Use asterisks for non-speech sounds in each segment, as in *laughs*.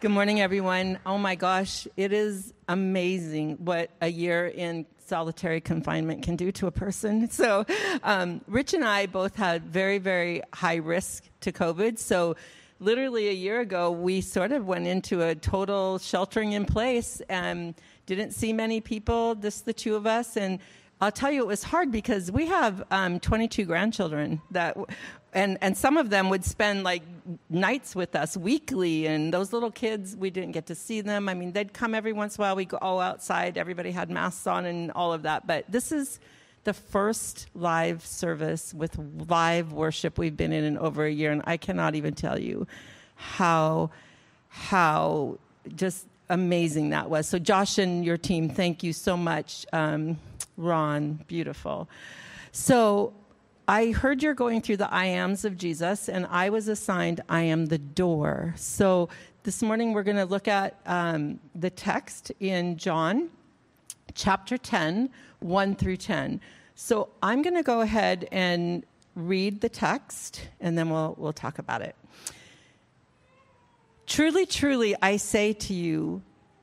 Good morning, everyone. Oh my gosh, it is amazing what a year in solitary confinement can do to a person. *laughs* So, um, Rich and I both had very, very high risk to COVID. So, literally a year ago, we sort of went into a total sheltering in place and didn't see many people, just the two of us. And I'll tell you, it was hard because we have um, 22 grandchildren that, and and some of them would spend like nights with us weekly, and those little kids, we didn't get to see them. I mean, they'd come every once in a while. we'd go all outside. Everybody had masks on and all of that. But this is the first live service with live worship we've been in in over a year, and I cannot even tell you how how just amazing that was. So, Josh and your team, thank you so much. Um, Ron, beautiful. So, I heard you're going through the I ams of Jesus, and I was assigned I am the door. So, this morning we're going to look at um, the text in John chapter 10, 1 through 10. So, I'm going to go ahead and read the text, and then we'll, we'll talk about it. Truly, truly, I say to you,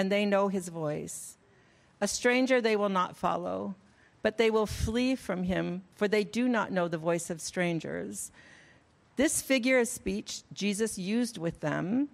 and they know his voice. A stranger they will not follow, but they will flee from him, for they do not know the voice of strangers. This figure of speech Jesus used with them,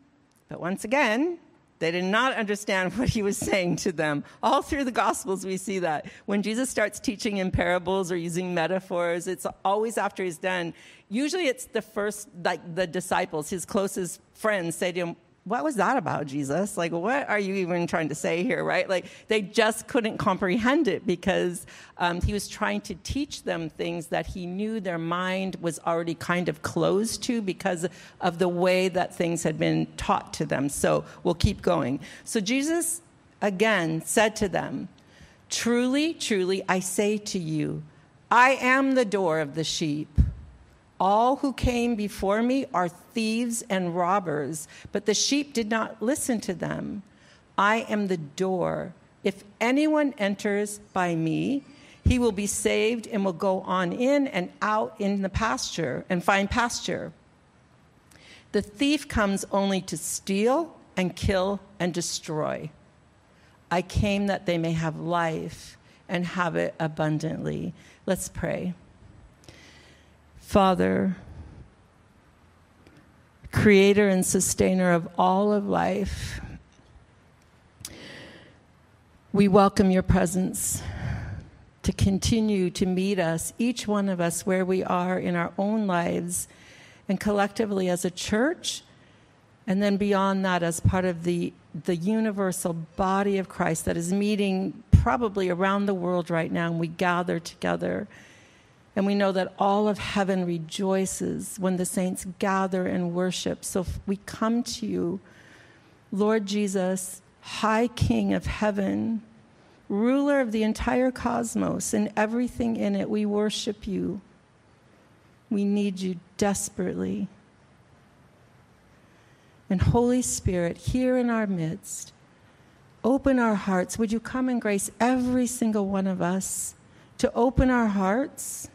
but once again, they did not understand *laughs* what he was saying to them. All through the Gospels, we see that. When Jesus starts teaching in parables or using metaphors, it's always after he's done. Usually it's the first, like the disciples, his closest friends say to him, what was that about, Jesus? Like, what are you even trying to say here, right? Like, they just couldn't comprehend it because um, he was trying to teach them things that he knew their mind was already kind of closed to because of the way that things had been taught to them. So we'll keep going. So Jesus again said to them, Truly, truly, I say to you, I am the door of the sheep. All who came before me are thieves and robbers, but the sheep did not listen to them. I am the door. If anyone enters by me, he will be saved and will go on in and out in the pasture and find pasture. The thief comes only to steal and kill and destroy. I came that they may have life and have it abundantly. Let's pray. Father, creator and sustainer of all of life, we welcome your presence to continue to meet us, each one of us, where we are in our own lives and collectively as a church, and then beyond that, as part of the, the universal body of Christ that is meeting probably around the world right now, and we gather together and we know that all of heaven rejoices when the saints gather and worship. So we come to you, Lord Jesus, High King of heaven, ruler of the entire cosmos and everything in it. We worship you. We need you desperately. And Holy Spirit, here in our midst, open our hearts. Would you come and grace every single one of us to open our hearts?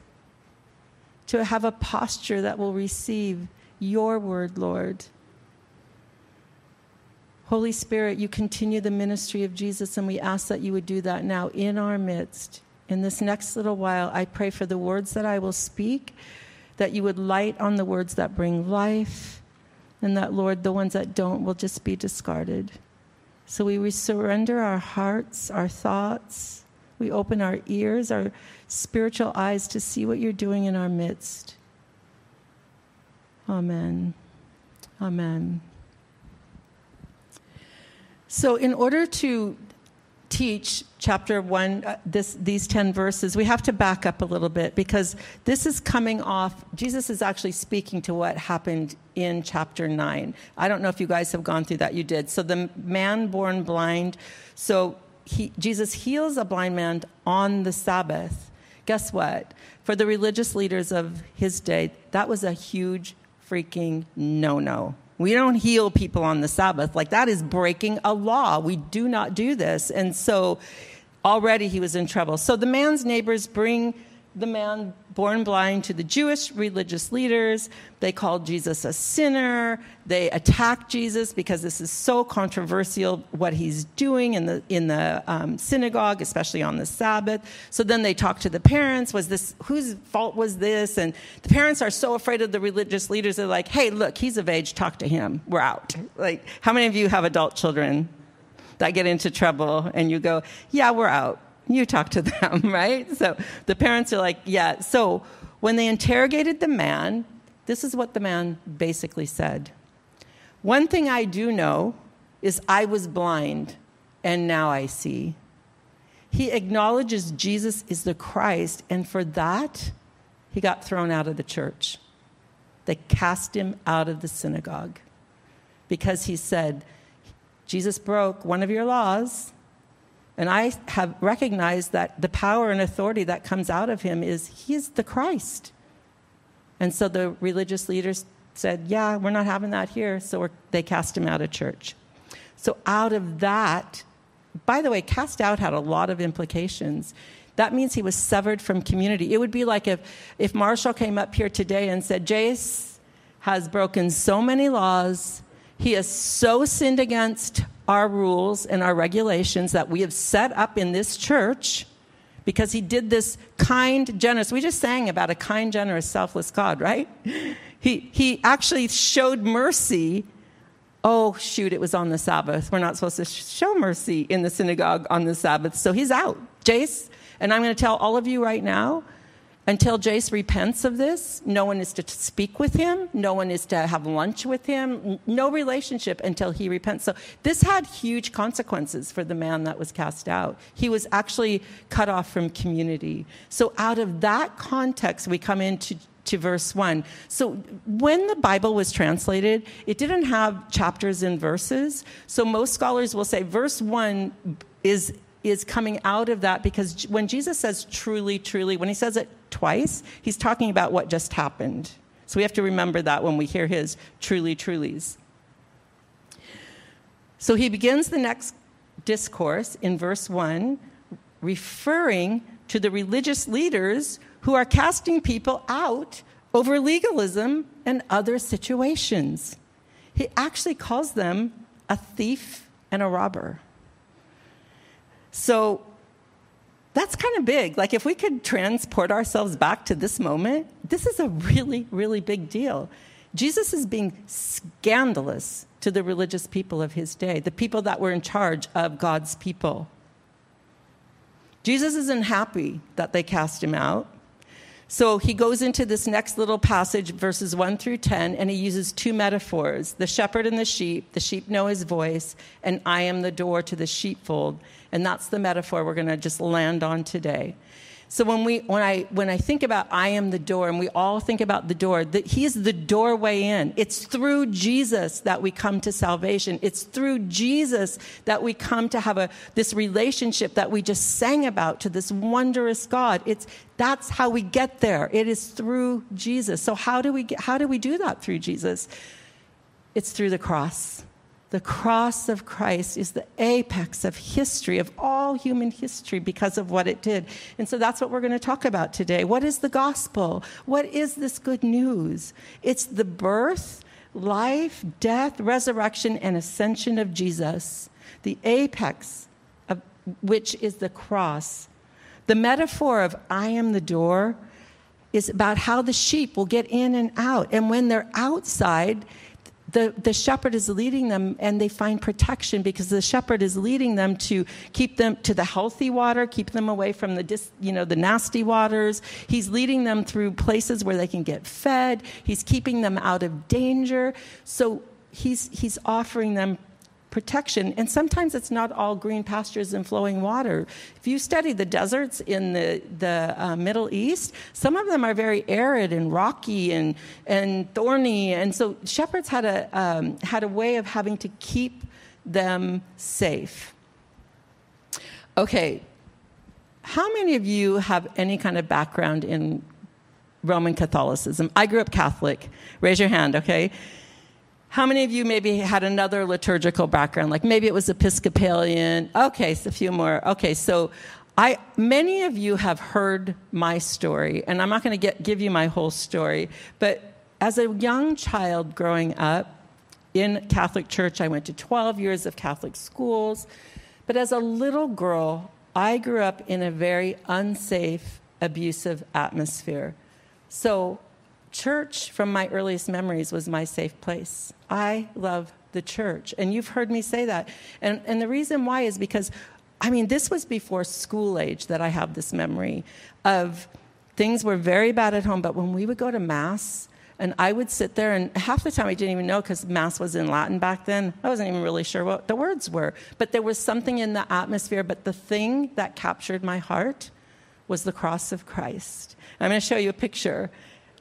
To have a posture that will receive your word, Lord. Holy Spirit, you continue the ministry of Jesus, and we ask that you would do that now in our midst. In this next little while, I pray for the words that I will speak, that you would light on the words that bring life, and that, Lord, the ones that don't will just be discarded. So we surrender our hearts, our thoughts, we open our ears, our spiritual eyes to see what you're doing in our midst. Amen. Amen. So, in order to teach chapter 1 uh, this these 10 verses we have to back up a little bit because this is coming off jesus is actually speaking to what happened in chapter 9 i don't know if you guys have gone through that you did so the man born blind so he, jesus heals a blind man on the sabbath guess what for the religious leaders of his day that was a huge freaking no-no we don't heal people on the Sabbath. Like that is breaking a law. We do not do this. And so already he was in trouble. So the man's neighbors bring the man born blind to the Jewish religious leaders. They called Jesus a sinner. They attacked Jesus because this is so controversial what he's doing in the in the um, synagogue, especially on the Sabbath. So then they talked to the parents. Was this whose fault was this? And the parents are so afraid of the religious leaders. They're like, "Hey, look, he's of age. Talk to him. We're out." Like, how many of you have adult children that get into trouble and you go, "Yeah, we're out." You talk to *laughs* them, right? So the parents are like, yeah. So when they interrogated the man, this is what the man basically said One thing I do know is I was blind, and now I see. He acknowledges Jesus is the Christ, and for that, he got thrown out of the church. They cast him out of the synagogue because he said, Jesus broke one of your laws, and I have recognized that the power and authority that comes out of him is he's the Christ. And so the religious leaders said, Yeah, we're not having that here. So they cast him out of church. So out of that, by the way, cast out had a lot of implications. That means he was severed from community. It would be like if, if Marshall came up here today and said, Jace has broken so many laws, he has so sinned against our rules and our regulations that we have set up in this church because he did this kind, generous. We just sang about a kind, generous, selfless God, right? He, he actually showed mercy. Oh, shoot, it was on the Sabbath. We're not supposed to show mercy in the synagogue on the Sabbath. So he's out. Jace, and I'm going to tell all of you right now until Jace repents of this, no one is to speak with him, no one is to have lunch with him, no relationship until he repents. So this had huge consequences for the man that was cast out. He was actually cut off from community. So out of that context, we come into to verse 1. So when the Bible was translated, it didn't have chapters and verses. So most scholars will say verse 1 is is coming out of that because when Jesus says truly, truly, when he says it twice, he's talking about what just happened. So we have to remember that when we hear his truly, trulies. So he begins the next discourse in verse 1, referring to the religious leaders who are casting people out over legalism and other situations. He actually calls them a thief and a robber. So that's kind of big. Like, if we could transport ourselves back to this moment, this is a really, really big deal. Jesus is being scandalous to the religious people of his day, the people that were in charge of God's people. Jesus isn't happy that they cast him out. So he goes into this next little passage, verses 1 through 10, and he uses two metaphors the shepherd and the sheep. The sheep know his voice, and I am the door to the sheepfold. And that's the metaphor we're going to just land on today. So when we when I when I think about I am the door and we all think about the door, that he is the doorway in. It's through Jesus that we come to salvation. It's through Jesus that we come to have a this relationship that we just sang about to this wondrous God. It's that's how we get there. It is through Jesus. So how do we get, how do we do that through Jesus? It's through the cross. The cross of Christ is the apex of history, of all human history, because of what it did. And so that's what we're going to talk about today. What is the gospel? What is this good news? It's the birth, life, death, resurrection, and ascension of Jesus, the apex of which is the cross. The metaphor of I am the door is about how the sheep will get in and out. And when they're outside, the, the shepherd is leading them and they find protection because the shepherd is leading them to keep them to the healthy water keep them away from the dis, you know the nasty waters. He's leading them through places where they can get fed. He's keeping them out of danger. So he's he's offering them protection. And sometimes it's not all green pastures and flowing water. If you study the deserts in the, the uh, Middle East, some of them are very arid and rocky and, and thorny. And so shepherds had a, um, had a way of having to keep them safe. Okay, how many of you have any kind of background in Roman Catholicism? I grew up Catholic. Raise your hand, okay? How many of you maybe had another liturgical background? Like maybe it was Episcopalian. Okay, so a few more. Okay, so I, many of you have heard my story, and I'm not going to give you my whole story, but as a young child growing up in Catholic Church, I went to 12 years of Catholic schools. But as a little girl, I grew up in a very unsafe, abusive atmosphere. So church, from my earliest memories, was my safe place. I love the church. And you've heard me say that. And, and the reason why is because, I mean, this was before school age that I have this memory of things were very bad at home, but when we would go to Mass, and I would sit there, and half the time I didn't even know because Mass was in Latin back then. I wasn't even really sure what the words were. But there was something in the atmosphere. But the thing that captured my heart was the cross of Christ. I'm going to show you a picture.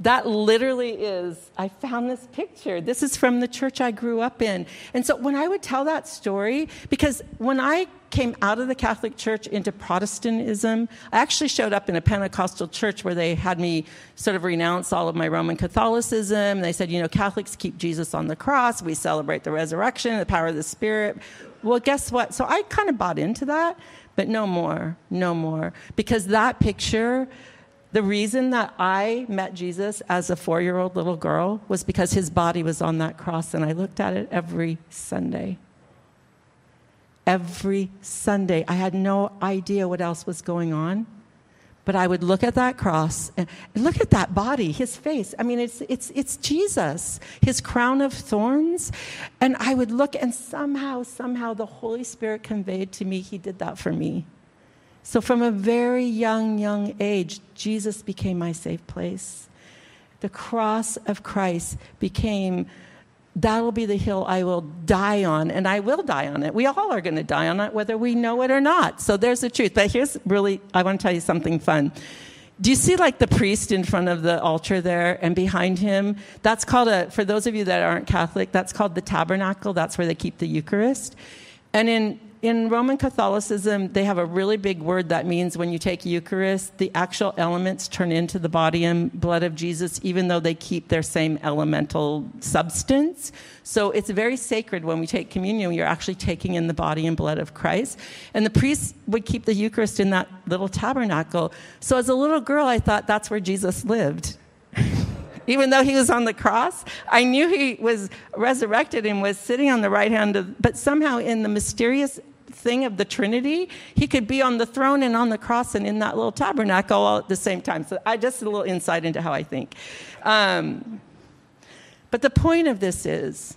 That literally is, I found this picture. This is from the church I grew up in. And so when I would tell that story, because when I came out of the Catholic Church into Protestantism, I actually showed up in a Pentecostal church where they had me sort of renounce all of my Roman Catholicism. They said, you know, Catholics keep Jesus on the cross, we celebrate the resurrection, the power of the Spirit. Well, guess what? So I kind of bought into that, but no more, no more. Because that picture, the reason that I met Jesus as a four year old little girl was because his body was on that cross, and I looked at it every Sunday. Every Sunday. I had no idea what else was going on, but I would look at that cross and look at that body, his face. I mean, it's, it's, it's Jesus, his crown of thorns. And I would look, and somehow, somehow, the Holy Spirit conveyed to me, he did that for me. So, from a very young, young age, Jesus became my safe place. The cross of Christ became that'll be the hill I will die on, and I will die on it. We all are going to die on it, whether we know it or not. So, there's the truth. But here's really, I want to tell you something fun. Do you see like the priest in front of the altar there and behind him? That's called a, for those of you that aren't Catholic, that's called the tabernacle. That's where they keep the Eucharist. And in in Roman Catholicism, they have a really big word that means when you take Eucharist, the actual elements turn into the body and blood of Jesus, even though they keep their same elemental substance. So it's very sacred when we take communion, you're actually taking in the body and blood of Christ. And the priests would keep the Eucharist in that little tabernacle. So as a little girl, I thought that's where Jesus lived. *laughs* even though he was on the cross. I knew he was resurrected and was sitting on the right hand of, but somehow in the mysterious thing of the Trinity, he could be on the throne and on the cross and in that little tabernacle all at the same time. So I just a little insight into how I think. Um, but the point of this is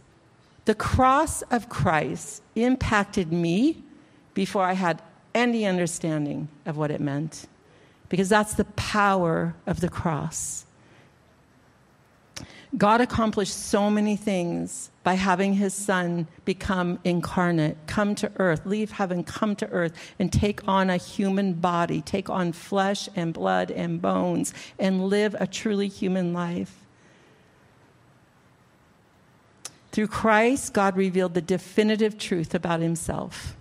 the cross of Christ impacted me before I had any understanding of what it meant. Because that's the power of the cross. God accomplished so many things by having his son become incarnate, come to earth, leave heaven, come to earth, and take on a human body, take on flesh and blood and bones, and live a truly human life. Through Christ, God revealed the definitive truth about himself.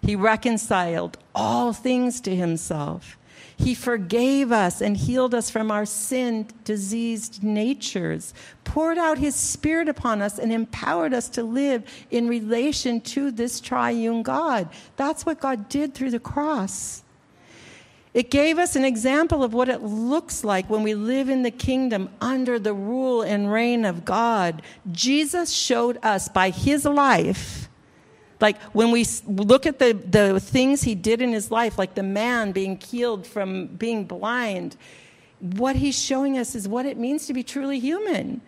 He reconciled all things to himself. He forgave us and healed us from our sin diseased natures, poured out His Spirit upon us, and empowered us to live in relation to this triune God. That's what God did through the cross. It gave us an example of what it looks like when we live in the kingdom under the rule and reign of God. Jesus showed us by his life like when we look at the, the things he did in his life, like the man being healed from being blind, what he's showing us is what it means to be truly human.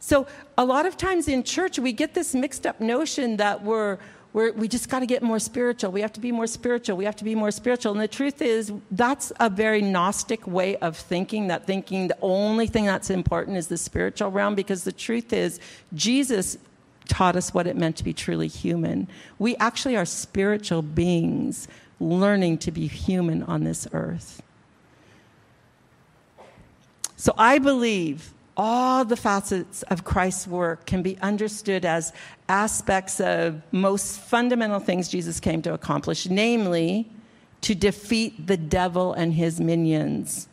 So a lot of times in church, we get this mixed up notion that we're, we're we just got to get more spiritual. We have to be more spiritual. We have to be more spiritual. And the truth is, that's a very Gnostic way of thinking, that thinking the only thing that's important is the spiritual realm, because the truth is, Jesus taught us what it meant to be truly human. We actually are spiritual beings learning to be human on this earth. So I believe all the facets of Christ's work can be understood as aspects of most fundamental things Jesus came to accomplish, namely, to defeat the devil and his minions.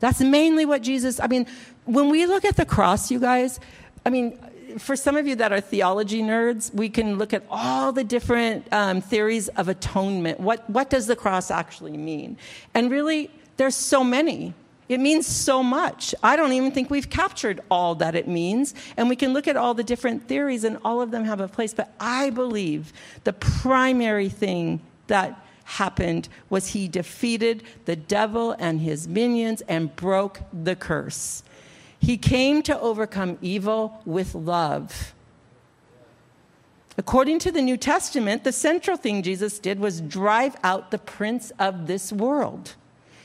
That's mainly what Jesus, I mean, when we look at the cross, you guys, I mean, for some of you that are theology nerds, we can look at all the different um, theories of atonement. What, what does the cross actually mean? And really, there's so many. It means so much. I don't even think we've captured all that it means. And we can look at all the different theories, and all of them have a place. But I believe the primary thing that happened was he defeated the devil and his minions and broke the curse. He came to overcome evil with love. According to the New Testament, the central thing Jesus did was drive out the prince of this world.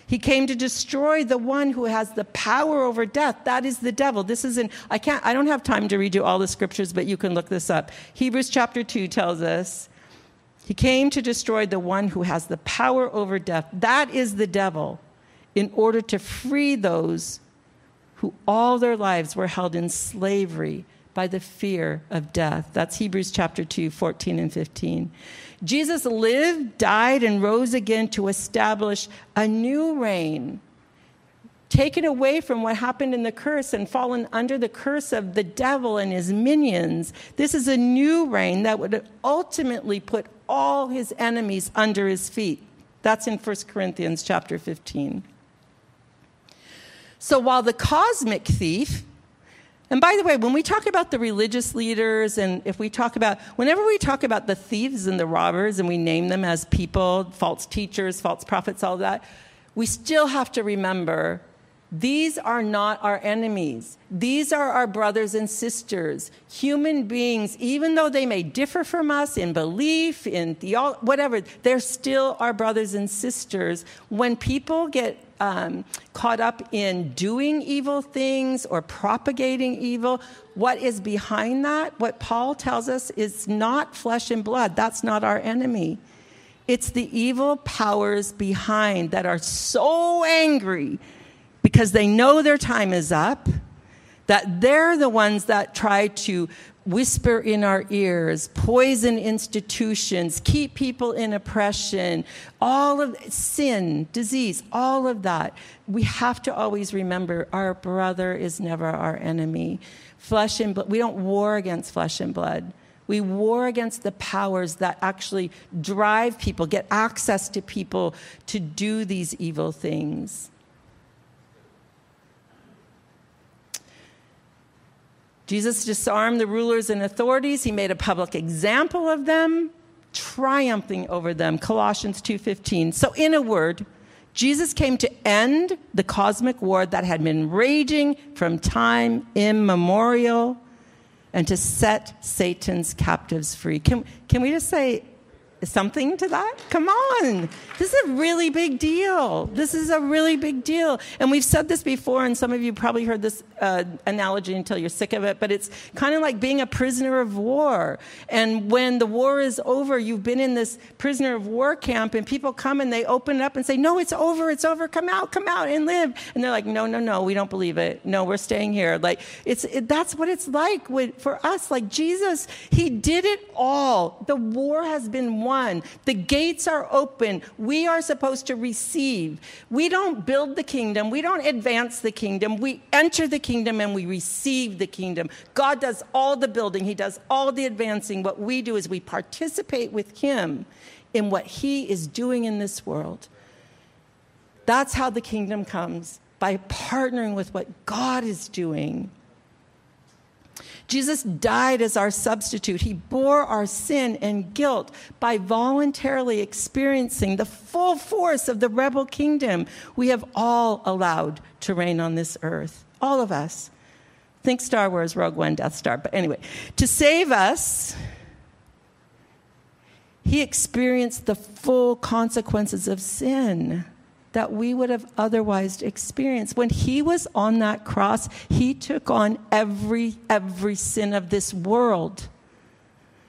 He came to destroy the one who has the power over death. That is the devil. This is in, I can't, I don't have time to read you all the scriptures, but you can look this up. Hebrews chapter 2 tells us he came to destroy the one who has the power over death. That is the devil, in order to free those who all their lives were held in slavery by the fear of death. That's Hebrews chapter 2, 14 and 15. Jesus lived, died, and rose again to establish a new reign, taken away from what happened in the curse and fallen under the curse of the devil and his minions. This is a new reign that would ultimately put all his enemies under his feet. That's in 1 Corinthians chapter 15. So while the cosmic thief and by the way, when we talk about the religious leaders, and if we talk about, whenever we talk about the thieves and the robbers, and we name them as people, false teachers, false prophets, all that, we still have to remember these are not our enemies. These are our brothers and sisters, human beings, even though they may differ from us in belief, in theology, whatever, they're still our brothers and sisters. When people get um, caught up in doing evil things or propagating evil, what is behind that? What Paul tells us is not flesh and blood. That's not our enemy. It's the evil powers behind that are so angry because they know their time is up, that they're the ones that try to whisper in our ears, poison institutions, keep people in oppression, all of sin, disease, all of that. We have to always remember our brother is never our enemy. Flesh and blood, we don't war against flesh and blood. We war against the powers that actually drive people, get access to people to do these evil things. Jesus disarmed the rulers and authorities. He made a public example of them, triumphing over them. Colossians 2:15. So in a word, Jesus came to end the cosmic war that had been raging from time immemorial and to set Satan's captives free. Can, can we just say something to that? Come on. This is a really big deal. This is a really big deal. And we've said this before, and some of you probably heard this uh, analogy until you're sick of it, but it's kind of like being a prisoner of war. And when the war is over, you've been in this prisoner of war camp, and people come and they open it up and say, No, it's over, it's over, come out, come out and live. And they're like, No, no, no, we don't believe it. No, we're staying here. Like, it's, it, that's what it's like with, for us. Like, Jesus, He did it all. The war has been won one. The gates are open. We are supposed to receive. We don't build the kingdom, we don't advance the kingdom. We enter the kingdom and we receive the kingdom. God does all the building, He does all the advancing. What we do is we participate with Him in what He is doing in this world. That's how the kingdom comes by partnering with what God is doing. Jesus died as our substitute. He bore our sin and guilt by voluntarily experiencing the full force of the rebel kingdom we have all allowed to reign on this earth. All of us. Think Star Wars, Rogue One, Death Star. But anyway, to save us, he experienced the full consequences of sin that we would have otherwise experienced. When he was on that cross, he took on every every sin of this world.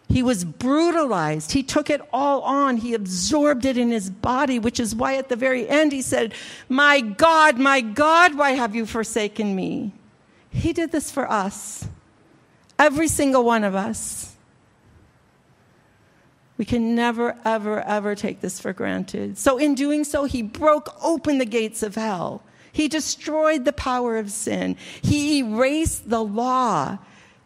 He was brutalized. He took it all on. He absorbed it in his body, which is why at the very end he said, My God, my God, why have you forsaken me? He did this for us, every single one of us. We can never, ever, ever take this for granted. So, in doing so, he broke open the gates of hell. He destroyed the power of sin. He erased the law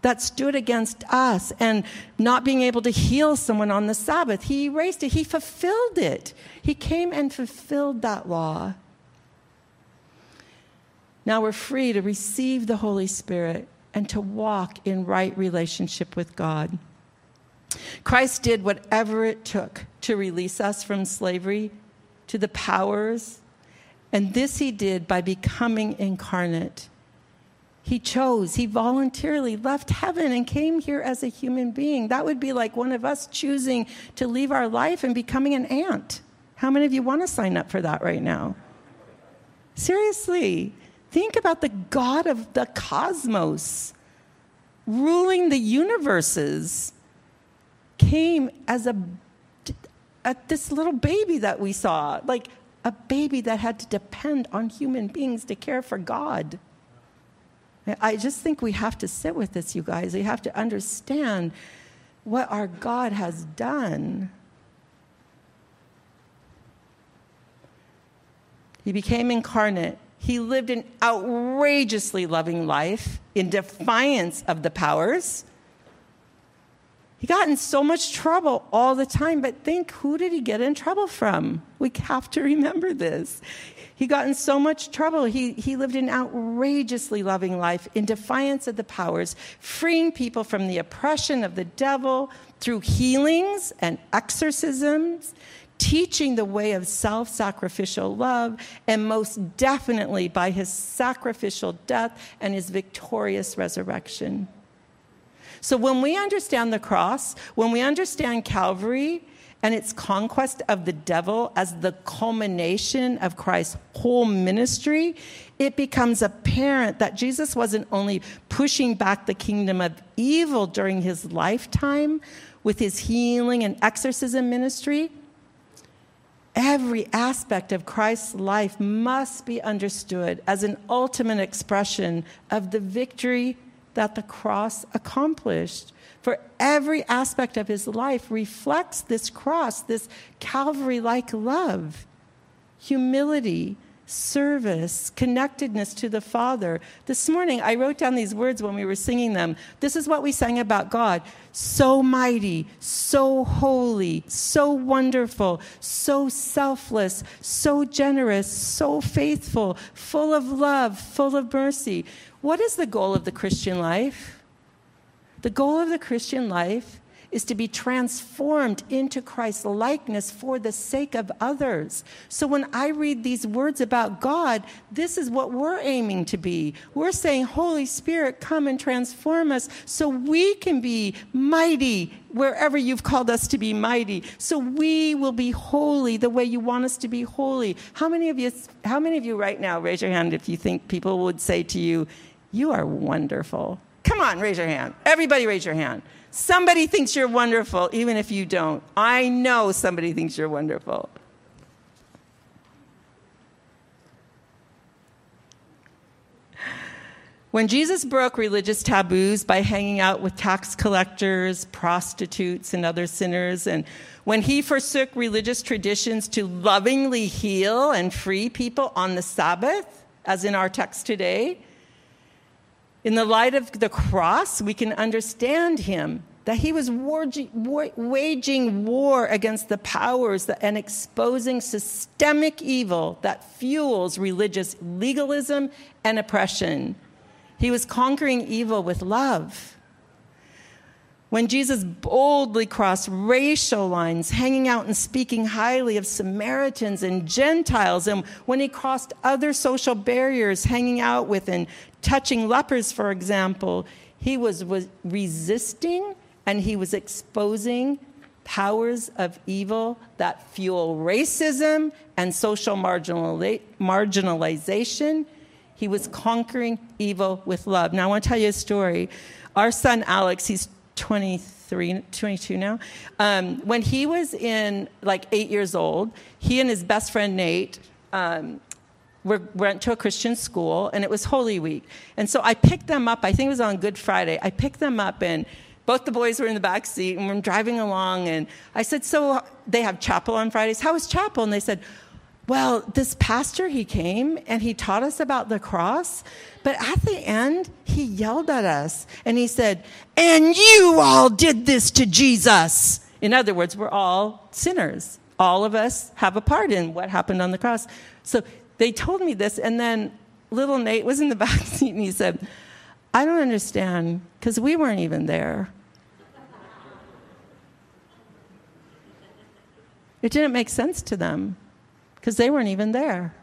that stood against us and not being able to heal someone on the Sabbath. He erased it, he fulfilled it. He came and fulfilled that law. Now we're free to receive the Holy Spirit and to walk in right relationship with God. Christ did whatever it took to release us from slavery to the powers, and this he did by becoming incarnate. He chose, he voluntarily left heaven and came here as a human being. That would be like one of us choosing to leave our life and becoming an ant. How many of you want to sign up for that right now? Seriously, think about the God of the cosmos ruling the universes came as a, a this little baby that we saw, like a baby that had to depend on human beings to care for God. I just think we have to sit with this, you guys. We have to understand what our God has done. He became incarnate. He lived an outrageously loving life in defiance of the powers. He got in so much trouble all the time, but think who did he get in trouble from? We have to remember this. He got in so much trouble. He, he lived an outrageously loving life in defiance of the powers, freeing people from the oppression of the devil through healings and exorcisms, teaching the way of self sacrificial love, and most definitely by his sacrificial death and his victorious resurrection. So when we understand the cross, when we understand Calvary, and its conquest of the devil as the culmination of Christ's whole ministry, it becomes apparent that Jesus wasn't only pushing back the kingdom of evil during his lifetime with his healing and exorcism ministry. Every aspect of Christ's life must be understood as an ultimate expression of the victory that the cross accomplished. For every aspect of his life reflects this cross, this Calvary like love, humility, service, connectedness to the Father. This morning, I wrote down these words when we were singing them. This is what we sang about God so mighty, so holy, so wonderful, so selfless, so generous, so faithful, full of love, full of mercy. What is the goal of the Christian life? The goal of the Christian life is to be transformed into Christ's likeness for the sake of others. So when I read these words about God, this is what we're aiming to be. We're saying, Holy Spirit, come and transform us so we can be mighty wherever you've called us to be mighty. So we will be holy the way you want us to be holy. How many of you how many of you right now raise your hand if you think people would say to you, you are wonderful. Come on, raise your hand. Everybody raise your hand. Somebody thinks you're wonderful, even if you don't. I know somebody thinks you're wonderful. When Jesus broke religious taboos by hanging out with tax collectors, prostitutes, and other sinners, and when he forsook religious traditions to lovingly heal and free people on the Sabbath, as in our text today, in the light of the cross, we can understand him that he was waging war against the powers and exposing systemic evil that fuels religious legalism and oppression. He was conquering evil with love. When Jesus boldly crossed racial lines, hanging out and speaking highly of Samaritans and Gentiles, and when he crossed other social barriers, hanging out with and touching lepers, for example, he was, was resisting and he was exposing powers of evil that fuel racism and social marginalization. He was conquering evil with love. Now, I want to tell you a story. Our son Alex, he's 23, 22 now. Um, when he was in like eight years old, he and his best friend Nate um, were, went to a Christian school, and it was Holy Week. And so I picked them up. I think it was on Good Friday. I picked them up, and both the boys were in the back seat, and we're driving along. And I said, "So they have chapel on Fridays? How is chapel?" And they said, "Well, this pastor he came and he taught us about the cross." But at the end, he yelled at us and he said, And you all did this to Jesus. In other words, we're all sinners. All of us have a part in what happened on the cross. So they told me this, and then little Nate was in the *laughs* back seat and he said, I don't understand because we weren't even there. It didn't make sense to them because they weren't even there.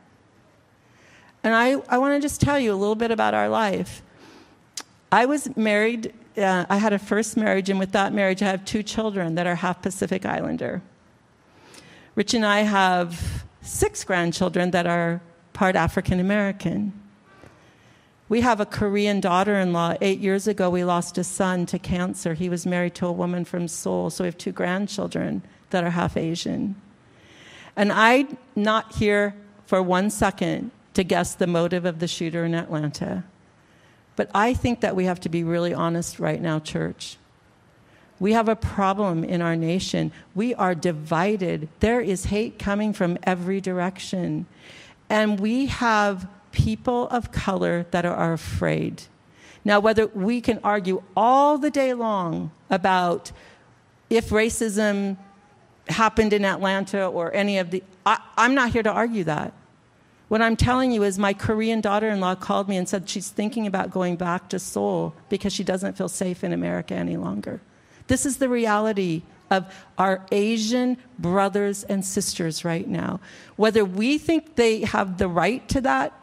And I, I want to just tell you a little bit about our life. I was married, uh, I had a first marriage, and with that marriage, I have two children that are half Pacific Islander. Rich and I have six grandchildren that are part African American. We have a Korean daughter in law. Eight years ago, we lost a son to cancer. He was married to a woman from Seoul, so we have two grandchildren that are half Asian. And I'm not here for one second to guess the motive of the shooter in Atlanta. But I think that we have to be really honest right now, church. We have a problem in our nation. We are divided. There is hate coming from every direction. And we have people of color that are afraid. Now, whether we can argue all the day long about if racism happened in Atlanta or any of the, I, am not here to argue that. What I'm telling you is my Korean daughter in law called me and said she's thinking about going back to Seoul because she doesn't feel safe in America any longer. This is the reality of our Asian brothers and sisters right now. Whether we think they have the right to that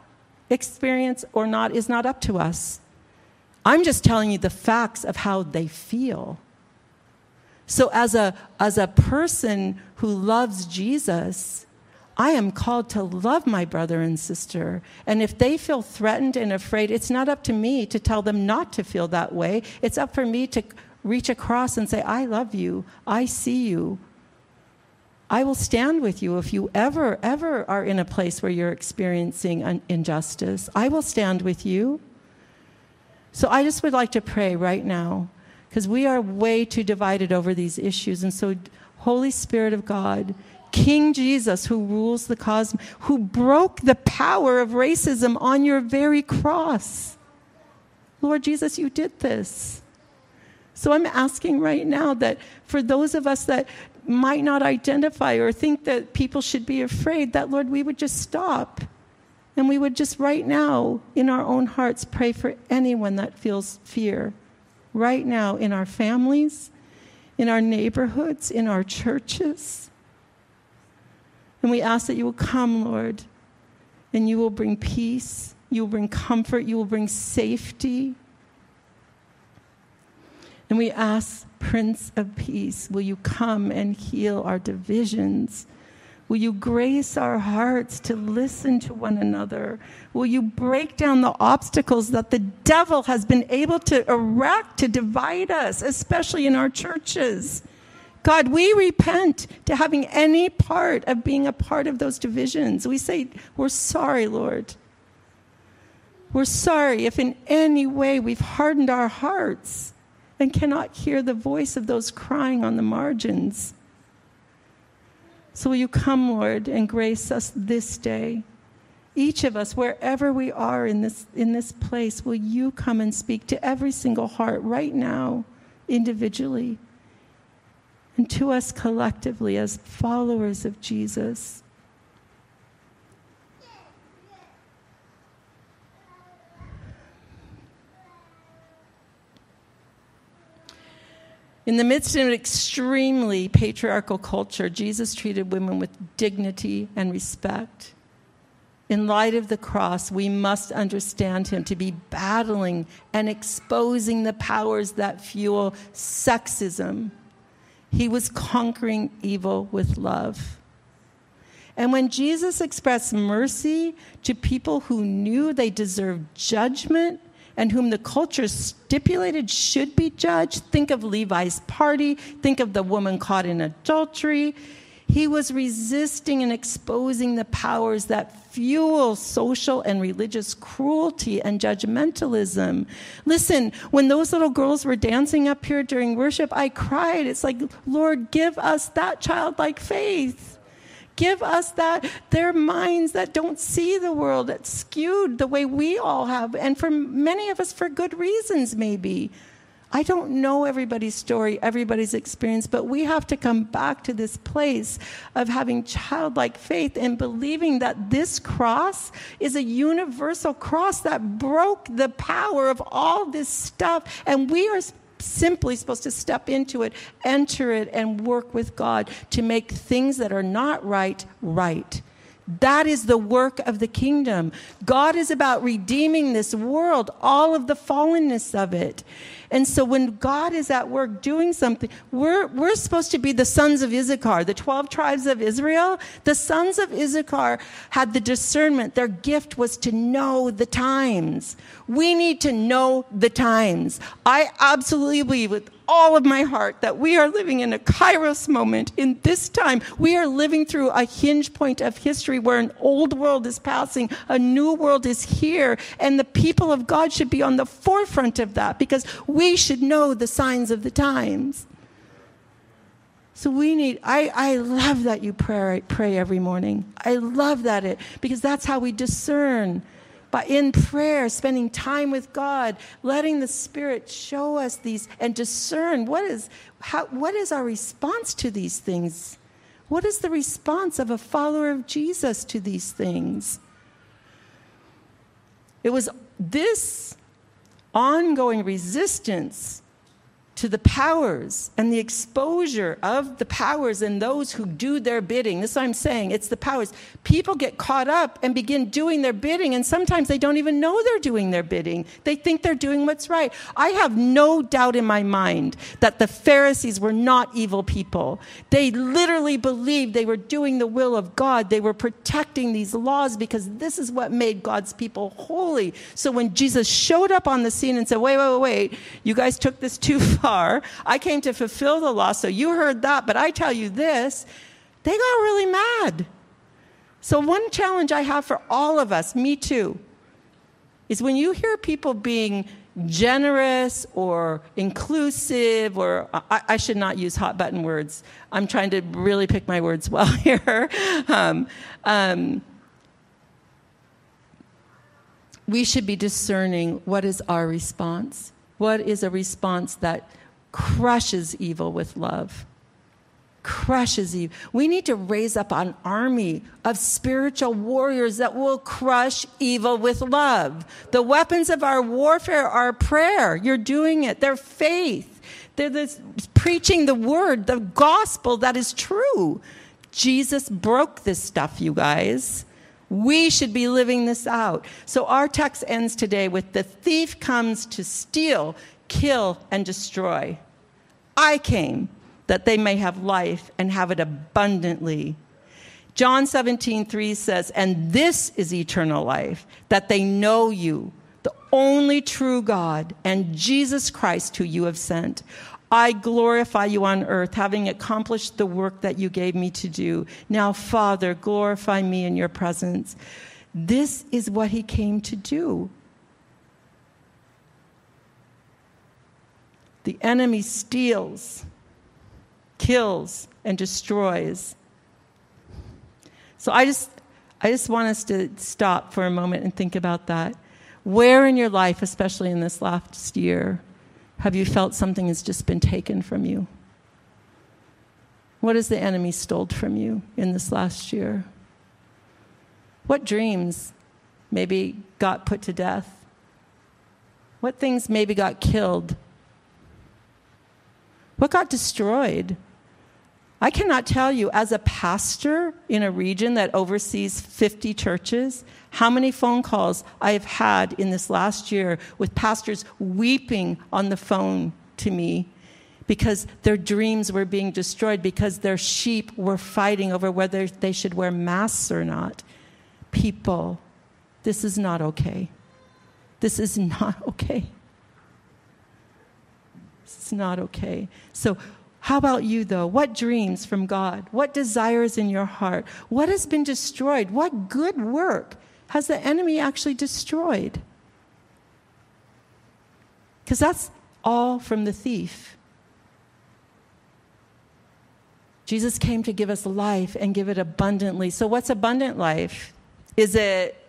experience or not is not up to us. I'm just telling you the facts of how they feel. So, as a, as a person who loves Jesus, I am called to love my brother and sister. And if they feel threatened and afraid, it's not up to me to tell them not to feel that way. It's up for me to reach across and say, I love you. I see you. I will stand with you if you ever, ever are in a place where you're experiencing injustice. I will stand with you. So I just would like to pray right now because we are way too divided over these issues. And so, Holy Spirit of God, King Jesus, who rules the cosmos, who broke the power of racism on your very cross. Lord Jesus, you did this. So I'm asking right now that for those of us that might not identify or think that people should be afraid, that Lord, we would just stop. And we would just right now, in our own hearts, pray for anyone that feels fear. Right now, in our families, in our neighborhoods, in our churches. And we ask that you will come, Lord, and you will bring peace, you will bring comfort, you will bring safety. And we ask, Prince of Peace, will you come and heal our divisions? Will you grace our hearts to listen to one another? Will you break down the obstacles that the devil has been able to erect to divide us, especially in our churches? God, we repent to having any part of being a part of those divisions. We say, We're sorry, Lord. We're sorry if in any way we've hardened our hearts and cannot hear the voice of those crying on the margins. So will you come, Lord, and grace us this day? Each of us, wherever we are in this, in this place, will you come and speak to every single heart right now, individually? and to us collectively as followers of Jesus. In the midst of an extremely patriarchal culture, Jesus treated women with dignity and respect. In light of the cross, we must understand him to be battling and exposing the powers that fuel sexism he was conquering evil with love. And when Jesus expressed mercy to people who knew they deserved judgment and whom the culture stipulated should be judged. Think of Levi's party. Think of the woman caught in adultery. He was resisting and exposing the powers that fuel social and religious cruelty and judgmentalism. Listen, when those little girls were dancing up here during worship, I cried. It's like, Lord, give us that childlike faith. Give us that, their minds that don't see the world, that's skewed the way we all have, and for many of us for good reasons, maybe. I don't know everybody's story, everybody's experience, but we have to come back to this place of having childlike faith and believing that this cross is a universal cross that broke the power of all this stuff. And we are simply supposed to step into it, enter it, and work with God to make things that are not right right. That is the work of the kingdom. God is about redeeming this world, all of the fallenness of it. And so when God is at work doing something, we're, we're supposed to be the sons of Issachar, the 12 tribes of Israel. The sons of Issachar had the discernment. Their gift was to know the times. We need to know the times. I absolutely believe with all of my heart that we are living in a kairos moment in this time. We are living through a hinge point of history where an old world is passing, a new world is here, and the people of God should be on the forefront of that because we should know the signs of the times. So we need, I, I love that you pray, pray every morning. I love that it, because that's how we discern but in prayer, spending time with God, letting the Spirit show us these and discern what is, how, what is our response to these things? What is the response of a follower of Jesus to these things? It was this ongoing resistance to the powers and the exposure of the powers and those who do their bidding. This is what I'm saying. It's the powers. People get caught up and begin doing their bidding, and sometimes they don't even know they're doing their bidding. They think they're doing what's right. I have no doubt in my mind that the Pharisees were not evil people. They literally believed they were doing the will of God. They were protecting these laws because this is what made God's people holy. So when Jesus showed up on the scene and said, wait, wait, wait, wait, you guys took this too *laughs* far I came to fulfill the law, so you heard that, but I tell you this. They got really mad. So, one challenge I have for all of us, me too, is when you hear people being generous or inclusive, or I, I, should not use hot button words. I'm trying to really pick my words well *laughs* here. Um, um, we should be discerning what is our response. What is a response that crushes evil with love? Crushes evil. We need to raise up an army of spiritual warriors that will crush evil with love. The weapons of our warfare are prayer. You're doing it. They're faith. They're this, preaching the word, the gospel that is true. Jesus broke this stuff, you guys. We should be living this out. So our text ends today with the thief comes to steal, kill, and destroy. I came that they may have life and have it abundantly. John 17, 3 says, And this is eternal life, that they know you, the only true God, and Jesus Christ, who you have sent. I glorify you on earth, having accomplished the work that you gave me to do. Now, Father, glorify me in your presence. This is what he came to do. The enemy steals, kills, and destroys. So I just, I just want us to stop for a moment and think about that. Where in your life, especially in this last year, have you felt something has just been taken from you? What has the enemy stole from you in this last year? What dreams maybe got put to death? What things maybe got killed? What got destroyed? I cannot tell you, as a pastor in a region that oversees 50 churches, how many phone calls I have had in this last year with pastors weeping on the phone to me because their dreams were being destroyed, because their sheep were fighting over whether they should wear masks or not. People, this is not okay. This is *laughs* not okay. It's not okay. So, how about you, though? What dreams from God? What desires in your heart? What has been destroyed? What good work has the enemy actually destroyed? Because that's all from the thief. Jesus came to give us life and give it abundantly. So, what's abundant life? Is it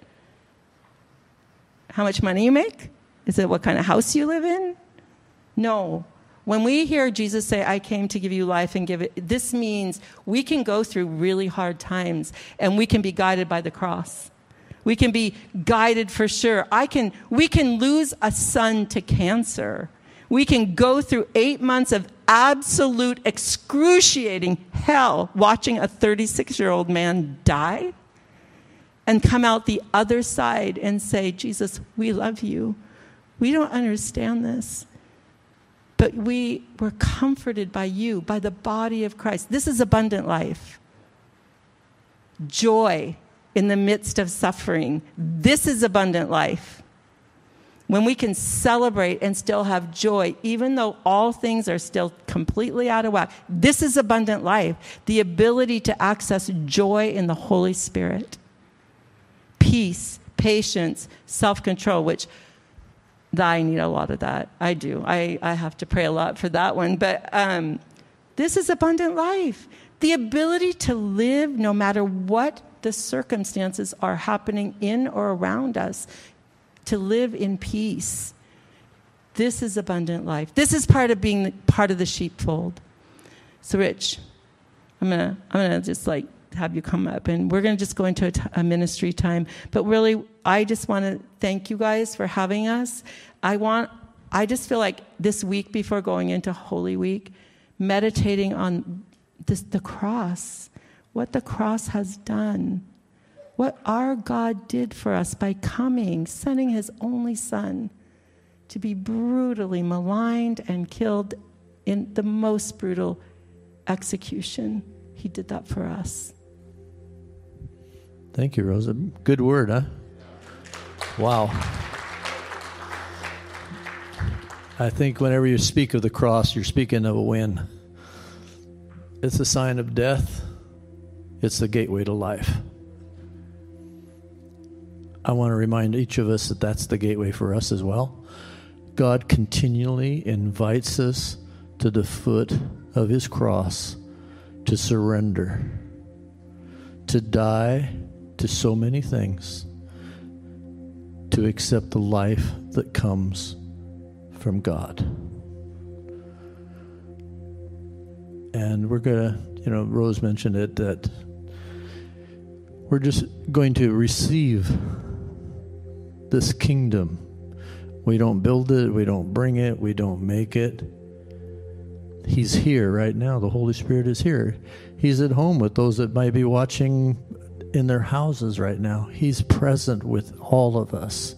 how much money you make? Is it what kind of house you live in? No. When we hear Jesus say, I came to give you life and give it, this means we can go through really hard times and we can be guided by the cross. We can be guided for sure. I can, we can lose a son to cancer. We can go through eight months of absolute excruciating hell watching a 36 year old man die and come out the other side and say, Jesus, we love you. We don't understand this. But we were comforted by you, by the body of Christ. This is abundant life. Joy in the midst of suffering. This is abundant life. When we can celebrate and still have joy, even though all things are still completely out of whack, this is abundant life. The ability to access joy in the Holy Spirit, peace, patience, self control, which I need a lot of that. I do. I, I have to pray a lot for that one. But um, this is abundant life. The ability to live no matter what the circumstances are happening in or around us, to live in peace. This is abundant life. This is part of being part of the sheepfold. So, Rich, I'm gonna, I'm gonna just like have you come up. And we're going to just go into a, t- a ministry time. But really i just want to thank you guys for having us. I want i just feel like this week before going into holy week meditating on this, the cross what the cross has done what our god did for us by coming sending his only son to be brutally maligned and killed in the most brutal execution. He did that for us Thank you, Rosa. Good word, huh? Wow. I think whenever you speak of the cross, you're speaking of a win. It's a sign of death, it's the gateway to life. I want to remind each of us that that's the gateway for us as well. God continually invites us to the foot of his cross to surrender, to die to so many things to accept the life that comes from God. And we're going to, you know, Rose mentioned it that we're just going to receive this kingdom. We don't build it, we don't bring it, we don't make it. He's here right now. The Holy Spirit is here. He's at home with those that might be watching in their houses right now. He's present with all of us.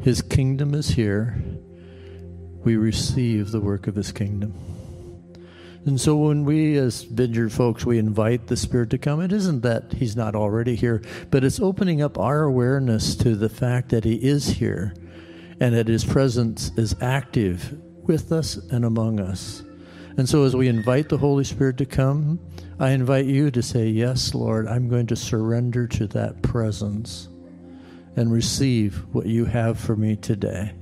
His kingdom is here. We receive the work of His kingdom. And so when we, as vineyard folks, we invite the Spirit to come, it isn't that He's not already here, but it's opening up our awareness to the fact that He is here and that His presence is active with us and among us. And so as we invite the Holy Spirit to come, I invite you to say, Yes, Lord, I'm going to surrender to that presence and receive what you have for me today.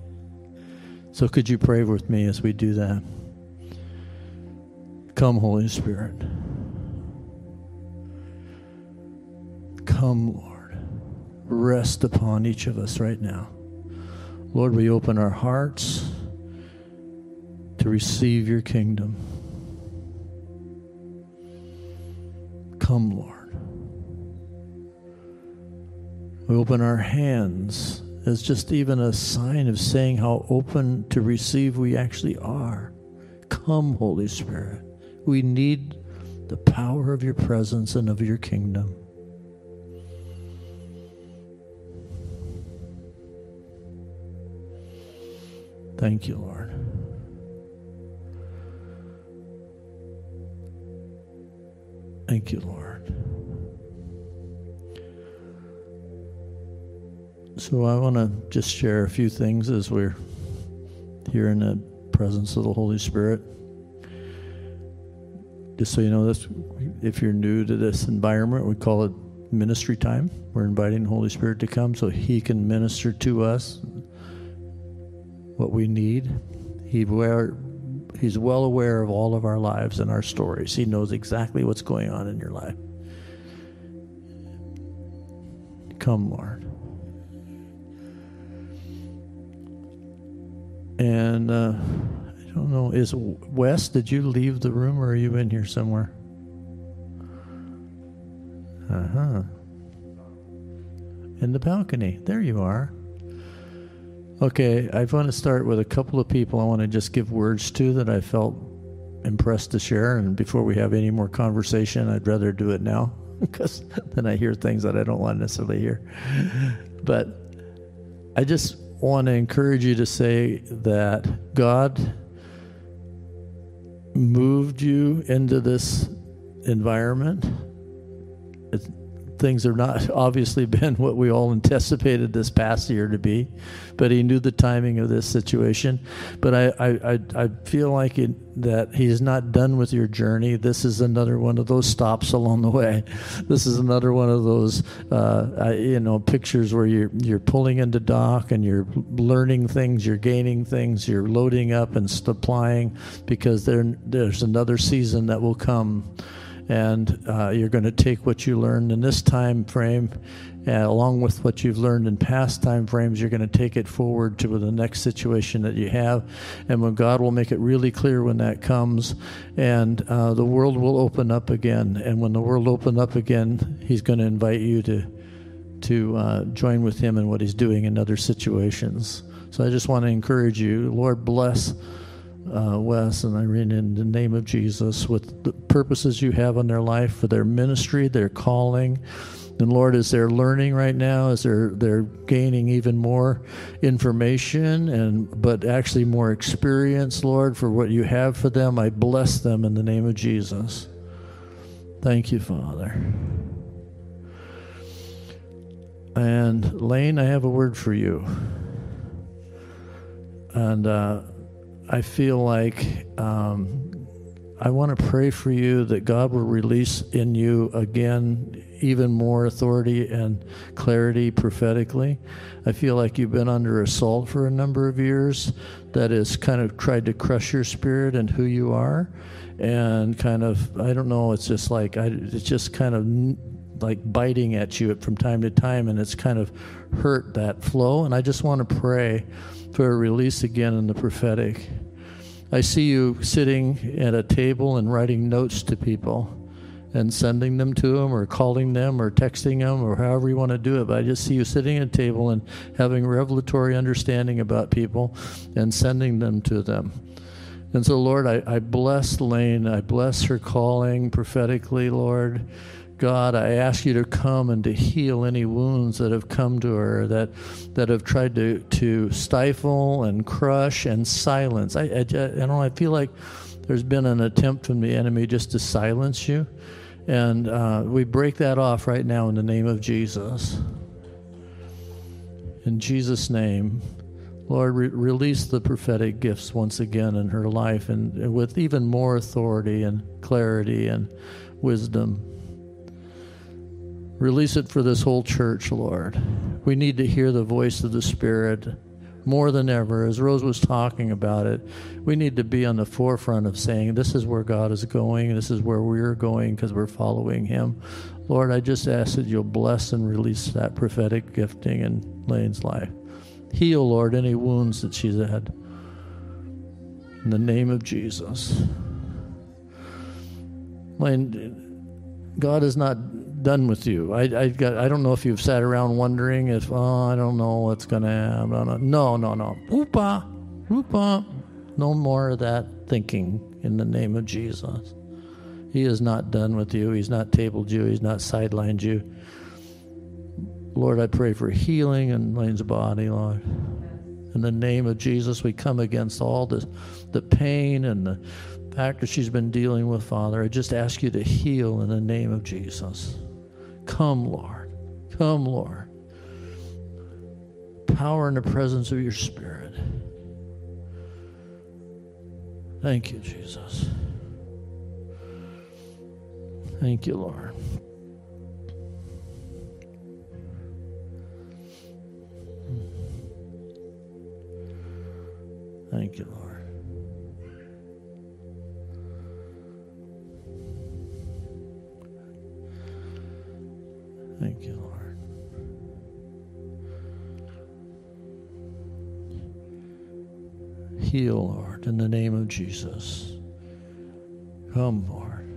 So, could you pray with me as we do that? Come, Holy Spirit. Come, Lord. Rest upon each of us right now. Lord, we open our hearts receive your kingdom. Come, Lord. We open our hands as just even a sign of saying how open to receive we actually are. Come, Holy Spirit. We need the power of your presence and of your kingdom. Thank you, Lord. Thank you, Lord. So I want to just share a few things as we're here in the presence of the Holy Spirit. Just so you know, this if you're new to this environment, we call it ministry time. We're inviting the Holy Spirit to come so He can minister to us what we need. He He's well aware of all of our lives and our stories. He knows exactly what's going on in your life. Come, Lord. And uh, I don't know, is Wes, did you leave the room or are you in here somewhere? Uh huh. In the balcony. There you are. Okay, I want to start with a couple of people I want to just give words to that I felt impressed to share. And before we have any more conversation, I'd rather do it now *laughs* because then I hear things that I don't want to necessarily hear. But I just want to encourage you to say that God moved you into this environment. It's, things have not *laughs* obviously been what we all anticipated this past year to be, but he knew the timing of this situation. But I, I, I feel like it, that he's not done with your journey. This is another one of those stops along the way. *laughs* This is another one of those, uh, you know, pictures where you're you're pulling into dock and you're learning things, you're gaining things, you're loading up and supplying because there there's another season that will come and uh, you're going to take what you learned in this time frame uh, along with what you've learned in past time frames you're going to take it forward to the next situation that you have. And when god will make it really clear when that comes and uh, the world will open up again. And when the world open up again he's going to invite you to to uh, join with him in what he's doing in other situations. So i just want to encourage you lord bless uh, Wes and Irene in the name of Jesus with the purposes you have on their life for their ministry, their calling. And Lord, as they're learning right now, as they're they're gaining even more information and but actually more experience, Lord, for what you have for them, I bless them in the name of Jesus. Thank you, Father. And Lane, I have a word for you. And uh, I feel like um, I want to pray for you that God will release in you again even more authority and clarity prophetically. I feel like you've been under assault for a number of years that has kind of tried to crush your spirit and who you are. And kind of, I don't know, it's just like, I, it's just kind of like biting at you from time to time, and it's kind of hurt that flow. And I just want to pray for a release again in the prophetic. I see you sitting at a table and writing notes to people and sending them to them or calling them or texting them or however you want to do it. But I just see you sitting at a table and having revelatory understanding about people and sending them to them. And so, Lord, I, I bless Lane. I bless her calling prophetically, Lord. God, I ask you to come and to heal any wounds that have come to her that that have tried to to stifle and crush and silence. I, I, I know I feel like there's been an attempt from the enemy just to silence you, and uh, we break that off right now in the name of Jesus. In Jesus' name, Lord, re- release the prophetic gifts once again in her life, and, and with even more authority and clarity and wisdom. Release it for this whole church, Lord. We need to hear the voice of the Spirit more than ever. As Rose was talking about it, we need to be on the forefront of saying, This is where God is going, this is where we're going because we're following Him. Lord, I just ask that you'll bless and release that prophetic gifting in Lane's life. Heal, Lord, any wounds that she's had. In the name of Jesus. Lane, God is not done with you. I, I got. I don't know if you've sat around wondering if. Oh, I don't know what's gonna happen. No, no, no. Whoopa, whoopa. No more of that thinking in the name of Jesus. He is not done with you. He's not tabled you. He's not sidelined you. Lord, I pray for healing in Lane's body, Lord. In the name of Jesus, we come against all the, the pain and the fact that she's been dealing with, Father. I just ask you to heal in the name of Jesus. Come, Lord. Come, Lord. power in the presence of your Spirit. Thank you, Jesus. Thank you, Lord. Thank you, Lord. Thank you, Lord. Heal, Lord, in the name of Jesus. Come, Lord.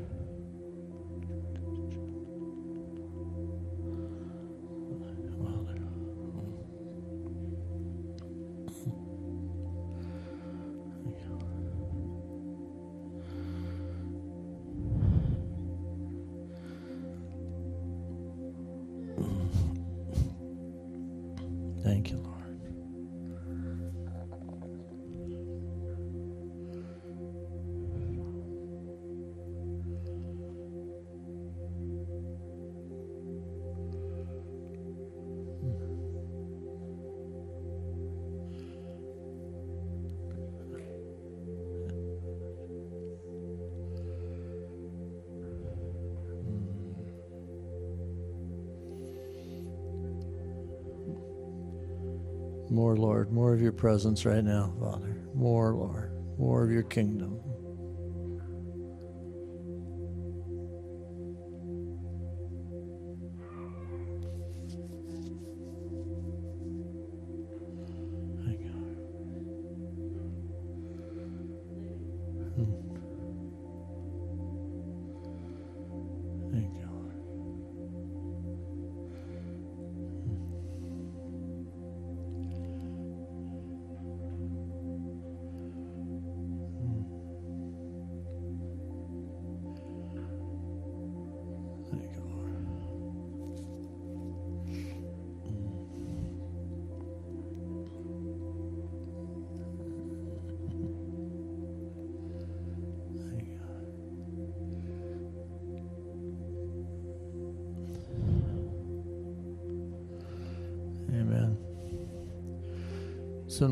More, Lord, more of your presence right now, Father. More, Lord, more of your kingdom.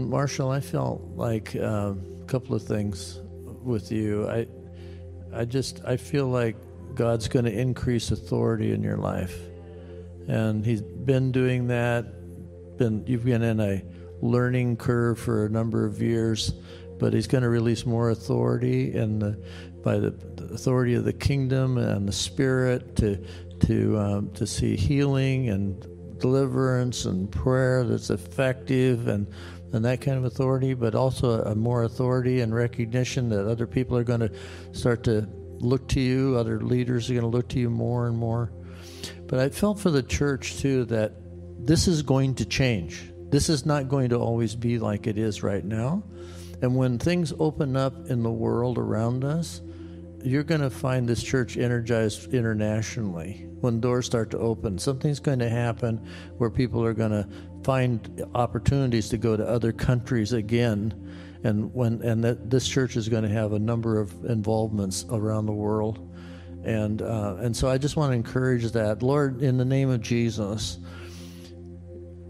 Marshall, I felt like uh, a couple of things with you. I, I just I feel like God's going to increase authority in your life, and He's been doing that. Been you've been in a learning curve for a number of years, but He's going to release more authority and by the, the authority of the kingdom and the Spirit to to um, to see healing and deliverance and prayer that's effective and and that kind of authority, but also a, more authority and recognition that other people are going to start to look to you. Other leaders are going to look to you more and more. But I felt for the church too that this is going to change. This is not going to always be like it is right now. And when things open up in the world around us, you're going to find this church energized internationally. When doors start to open, something's going to happen where people are going to find opportunities to go to other countries again. And when and that this church is going to have a number of involvements around the world, and uh, and so I just want to encourage that, Lord, in the name of Jesus,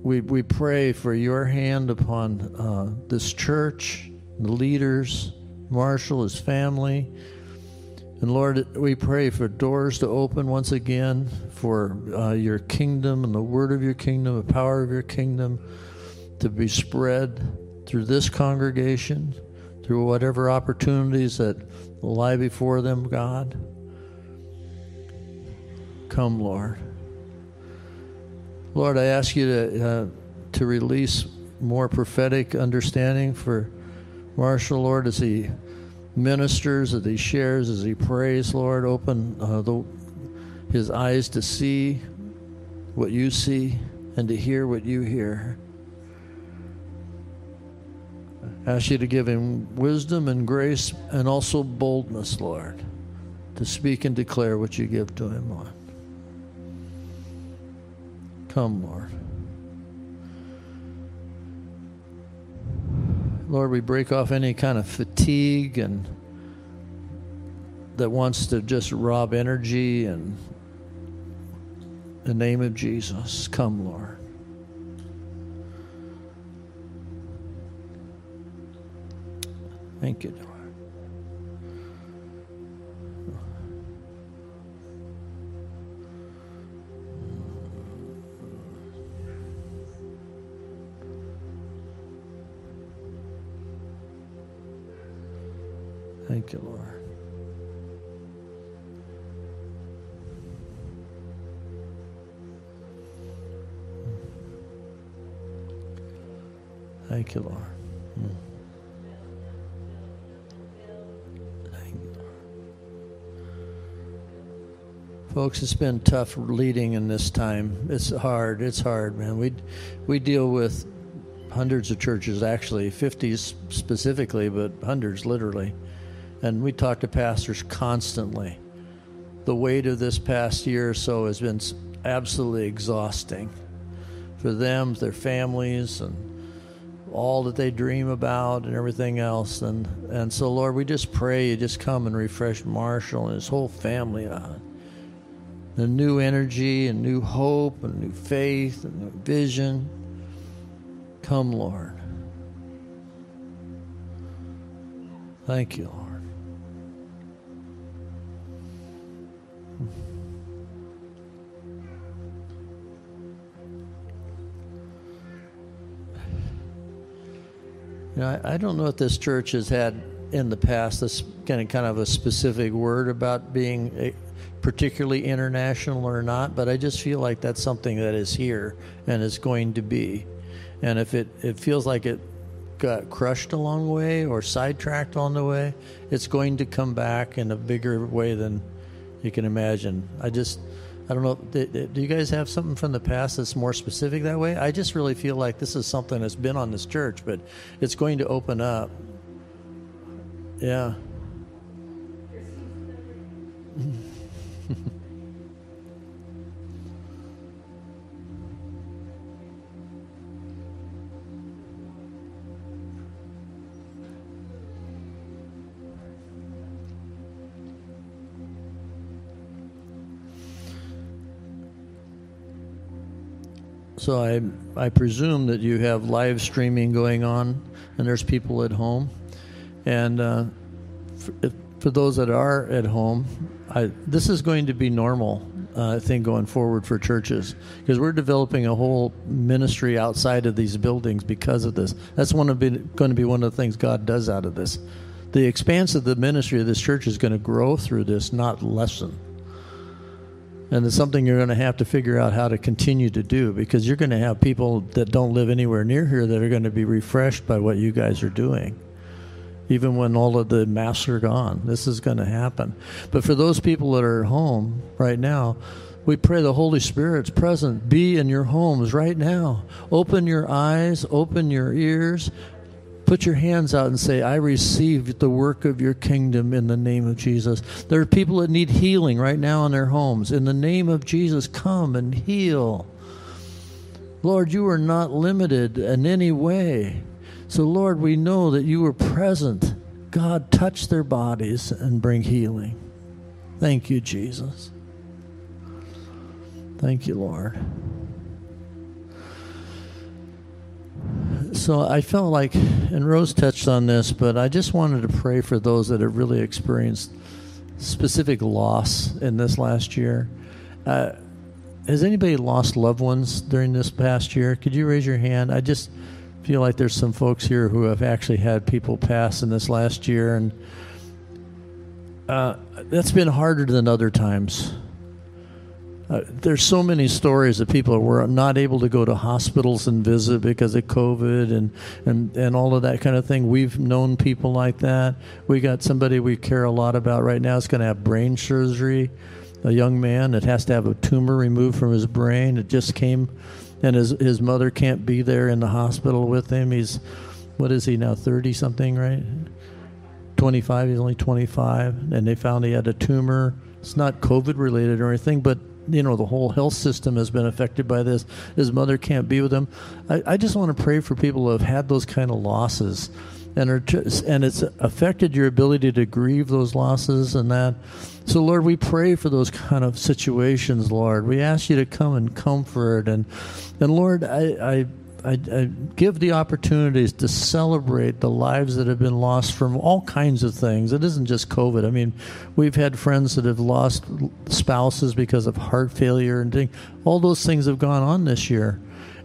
we we pray for Your hand upon uh, this church, the leaders, Marshall, his family. And Lord, we pray for doors to open once again for uh, your kingdom and the word of your kingdom, the power of your kingdom to be spread through this congregation, through whatever opportunities that lie before them, God. Come, Lord. Lord, I ask you to, uh, to release more prophetic understanding for Marshall, Lord, as he ministers, as he shares, as he prays, Lord. Open uh, the, his eyes to see what you see and to hear what you hear. Ask you to give him wisdom and grace and also boldness, Lord, to speak and declare what you give to him, Lord. Come, Lord. Lord, we break off any kind of fatigue and that wants to just rob energy and the name of Jesus, come, Lord. Thank you, Thank you, Lord. Thank you, Lord. Thank you, Lord. Folks, it's been tough leading in this time. It's hard. It's hard, man. We we deal with hundreds of churches, actually, 50s specifically, but hundreds literally. And we talk to pastors constantly. The weight of this past year or so has been absolutely exhausting for them, their families, and all that they dream about and everything else. And, and so, Lord, we just pray you just come and refresh Marshall and his whole family on the new energy and new hope and new faith and new vision. Come, Lord. Thank you, Lord. You know, I, I don't know if this church has had in the past this kind of kind of a specific word about being a, particularly international or not, but I just feel like that's something that is here and is going to be. And if it, it feels like it got crushed along the way or sidetracked on the way, it's going to come back in a bigger way than you can imagine. I just I don't know. Do you guys have something from the past that's more specific that way? I just really feel like this is something that's been on this church, but it's going to open up. Yeah. So I I presume that you have live streaming going on, and there's people at home, and uh, for, if, for those that are at home, I, this is going to be normal. Uh, I think going forward for churches because we're developing a whole ministry outside of these buildings because of this. That's one of going to be one of the things God does out of this. The expanse of the ministry of this church is going to grow through this, not lessen. And it's something you're going to have to figure out how to continue to do because you're going to have people that don't live anywhere near here that are going to be refreshed by what you guys are doing. Even when all of the masks are gone, this is going to happen. But for those people that are at home right now, we pray the Holy Spirit's present be in your homes right now. Open your eyes, open your ears, Put your hands out and say, I receive the work of your kingdom in the name of Jesus. There are people that need healing right now in their homes. In the name of Jesus, come and heal. Lord, you are not limited in any way. So, Lord, we know that you are present. God, touch their bodies and bring healing. Thank you, Jesus. Thank you, Lord. So I felt like, and Rose touched on this, but I just wanted to pray for those that have really experienced specific loss in this last year. Uh, has anybody lost loved ones during this past year? Could you raise your hand? I just feel like there's some folks here who have actually had people pass in this last year, and uh, that's been harder than other times. Uh, there's so many stories of people who were not able to go to hospitals and visit because of COVID and, and, and all of that kind of thing. We've known people like that. We got somebody we care a lot about right now is going to have brain surgery. A young man that has to have a tumor removed from his brain. It just came, and his his mother can't be there in the hospital with him. He's, what is he now, thirty something, right? 25. He's only 25, and they found he had a tumor. It's not COVID related or anything, but you know the whole health system has been affected by this. His mother can't be with him. I, I just want to pray for people who have had those kind of losses, and are just, and it's affected your ability to grieve those losses and that. So Lord, we pray for those kind of situations. Lord, we ask you to come and comfort and and Lord, I, I I, I, give the opportunities to celebrate the lives that have been lost from all kinds of things. It isn't just COVID. I mean, we've had friends that have lost spouses because of heart failure and. All those things have gone on this year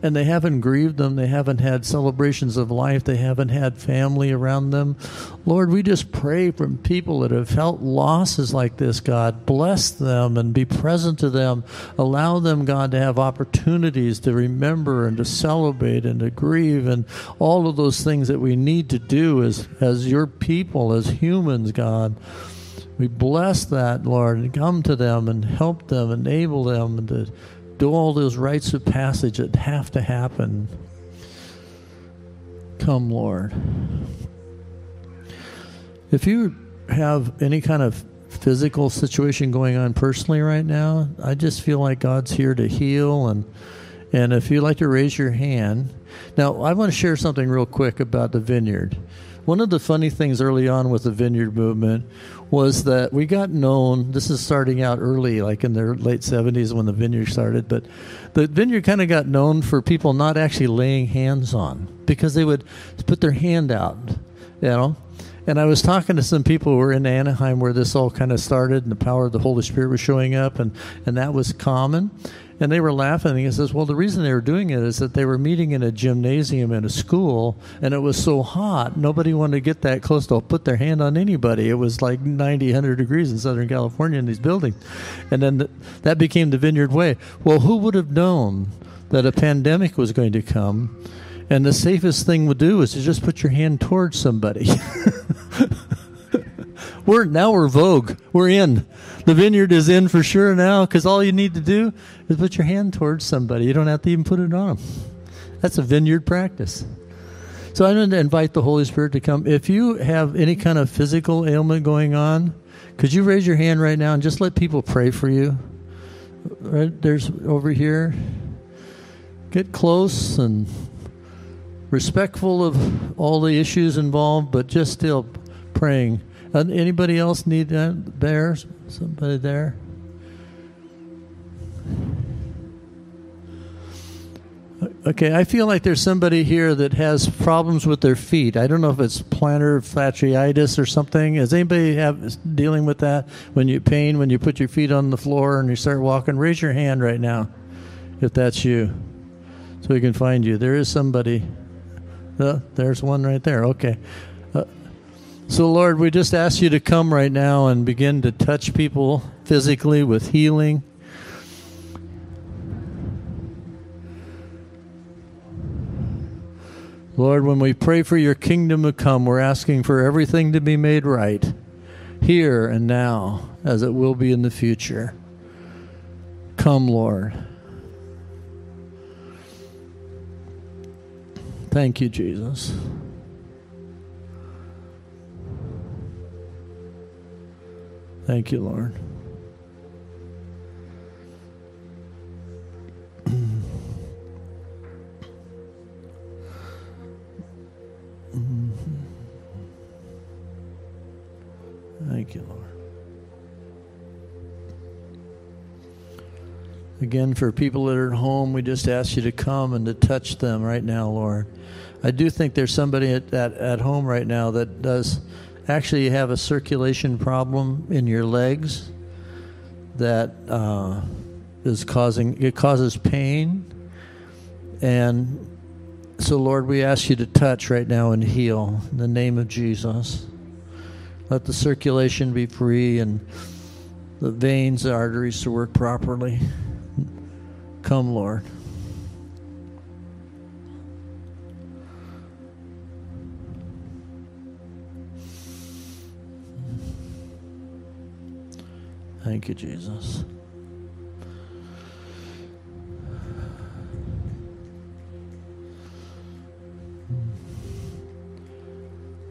and they haven't grieved them. They haven't had celebrations of life. They haven't had family around them. Lord, we just pray from people that have felt losses like this, God. Bless them and be present to them. Allow them, God, to have opportunities to remember and to celebrate and to grieve and all of those things that we need to do as, as your people, as humans, God. We bless that, Lord, and come to them and help them, enable them to do all those rites of passage that have to happen. Come, Lord. If you have any kind of physical situation going on personally right now, I just feel like God's here to heal and and if you'd like to raise your hand. Now, I want to share something real quick about the vineyard. One of the funny things early on with the vineyard movement was that we got known. This is starting out early, like in the late 70s when the vineyard started, but the vineyard kind of got known for people not actually laying hands on because they would put their hand out, you know. And I was talking to some people who were in Anaheim where this all kind of started and the power of the Holy Spirit was showing up, and, and that was common. And they were laughing. And he says, Well, the reason they were doing it is that they were meeting in a gymnasium in a school, and it was so hot, nobody wanted to get that close to put their hand on anybody. It was like 90, 100 degrees in Southern California in these buildings. And then the, that became the Vineyard Way. Well, who would have known that a pandemic was going to come? And the safest thing to do is to just put your hand towards somebody. *laughs* we're now we're Vogue. We're in. The vineyard is in for sure now because all you need to do is put your hand towards somebody. You don't have to even put it on them. That's a vineyard practice. So I'm going to invite the Holy Spirit to come. If you have any kind of physical ailment going on, could you raise your hand right now and just let people pray for you? Right there's over here. Get close and respectful of all the issues involved, but just still praying. Uh, anybody else need that there? Somebody there? Okay, I feel like there's somebody here that has problems with their feet. I don't know if it's plantar fasciitis or something. Is anybody have dealing with that when you pain when you put your feet on the floor and you start walking? Raise your hand right now, if that's you, so we can find you. There is somebody. Uh, there's one right there. Okay. Uh, so, Lord, we just ask you to come right now and begin to touch people physically with healing. Lord, when we pray for your kingdom to come, we're asking for everything to be made right here and now, as it will be in the future. Come, Lord. Thank you, Jesus. Thank you, Lord. Thank you, Lord. Again, for people that are at home, we just ask you to come and to touch them right now, Lord. I do think there's somebody at, at, at home right now that does actually have a circulation problem in your legs that uh, is causing it causes pain. And so lord we ask you to touch right now and heal in the name of jesus. Let the circulation be free and the veins the arteries to work properly. Come lord Thank you, Jesus.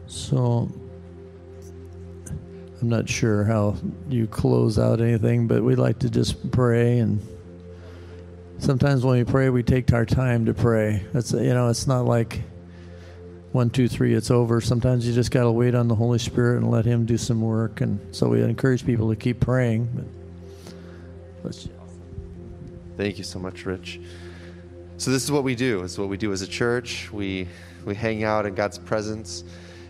So, I'm not sure how you close out anything, but we like to just pray. And sometimes when we pray, we take our time to pray. That's you know, it's not like one, two, three, it's over. Sometimes you just got to wait on the Holy Spirit and let Him do some work. And so we encourage people to keep praying. But let's. Thank you so much, Rich. So this is what we do. It's what we do as a church. We we hang out in God's presence,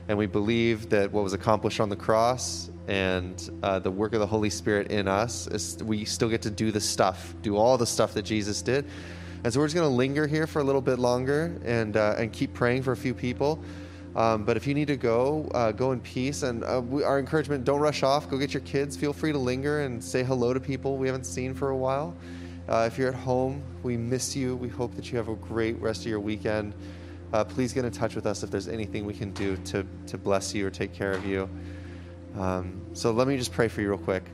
and we believe that what was accomplished on the cross and uh, the work of the Holy Spirit in us is we still get to do the stuff, do all the stuff that Jesus did. And so we're just going to linger here for a little bit longer and uh, and keep praying for a few people. Um, but if you need to go, uh, go in peace. And uh, we, our encouragement: don't rush off. Go get your kids. Feel free to linger and say hello to people we haven't seen for a while. Uh, if you're at home, we miss you. We hope that you have a great rest of your weekend. Uh, please get in touch with us if there's anything we can do to, to bless you or take care of you. Um, so let me just pray for you real quick.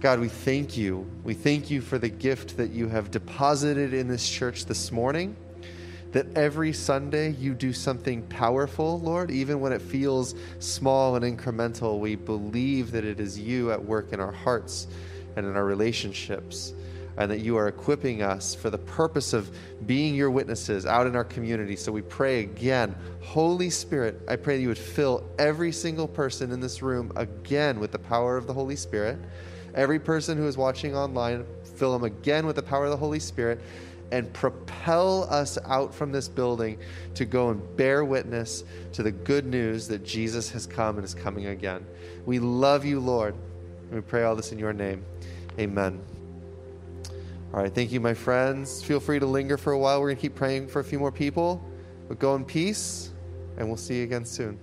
God, we thank you. We thank you for the gift that you have deposited in this church this morning. That every Sunday you do something powerful, Lord, even when it feels small and incremental. We believe that it is you at work in our hearts and in our relationships and that you are equipping us for the purpose of being your witnesses out in our community. So we pray again, Holy Spirit, I pray that you would fill every single person in this room again with the power of the Holy Spirit. Every person who is watching online, fill them again with the power of the Holy Spirit and propel us out from this building to go and bear witness to the good news that Jesus has come and is coming again. We love you, Lord. And we pray all this in your name. Amen. All right, thank you, my friends. Feel free to linger for a while. We're going to keep praying for a few more people, but go in peace, and we'll see you again soon.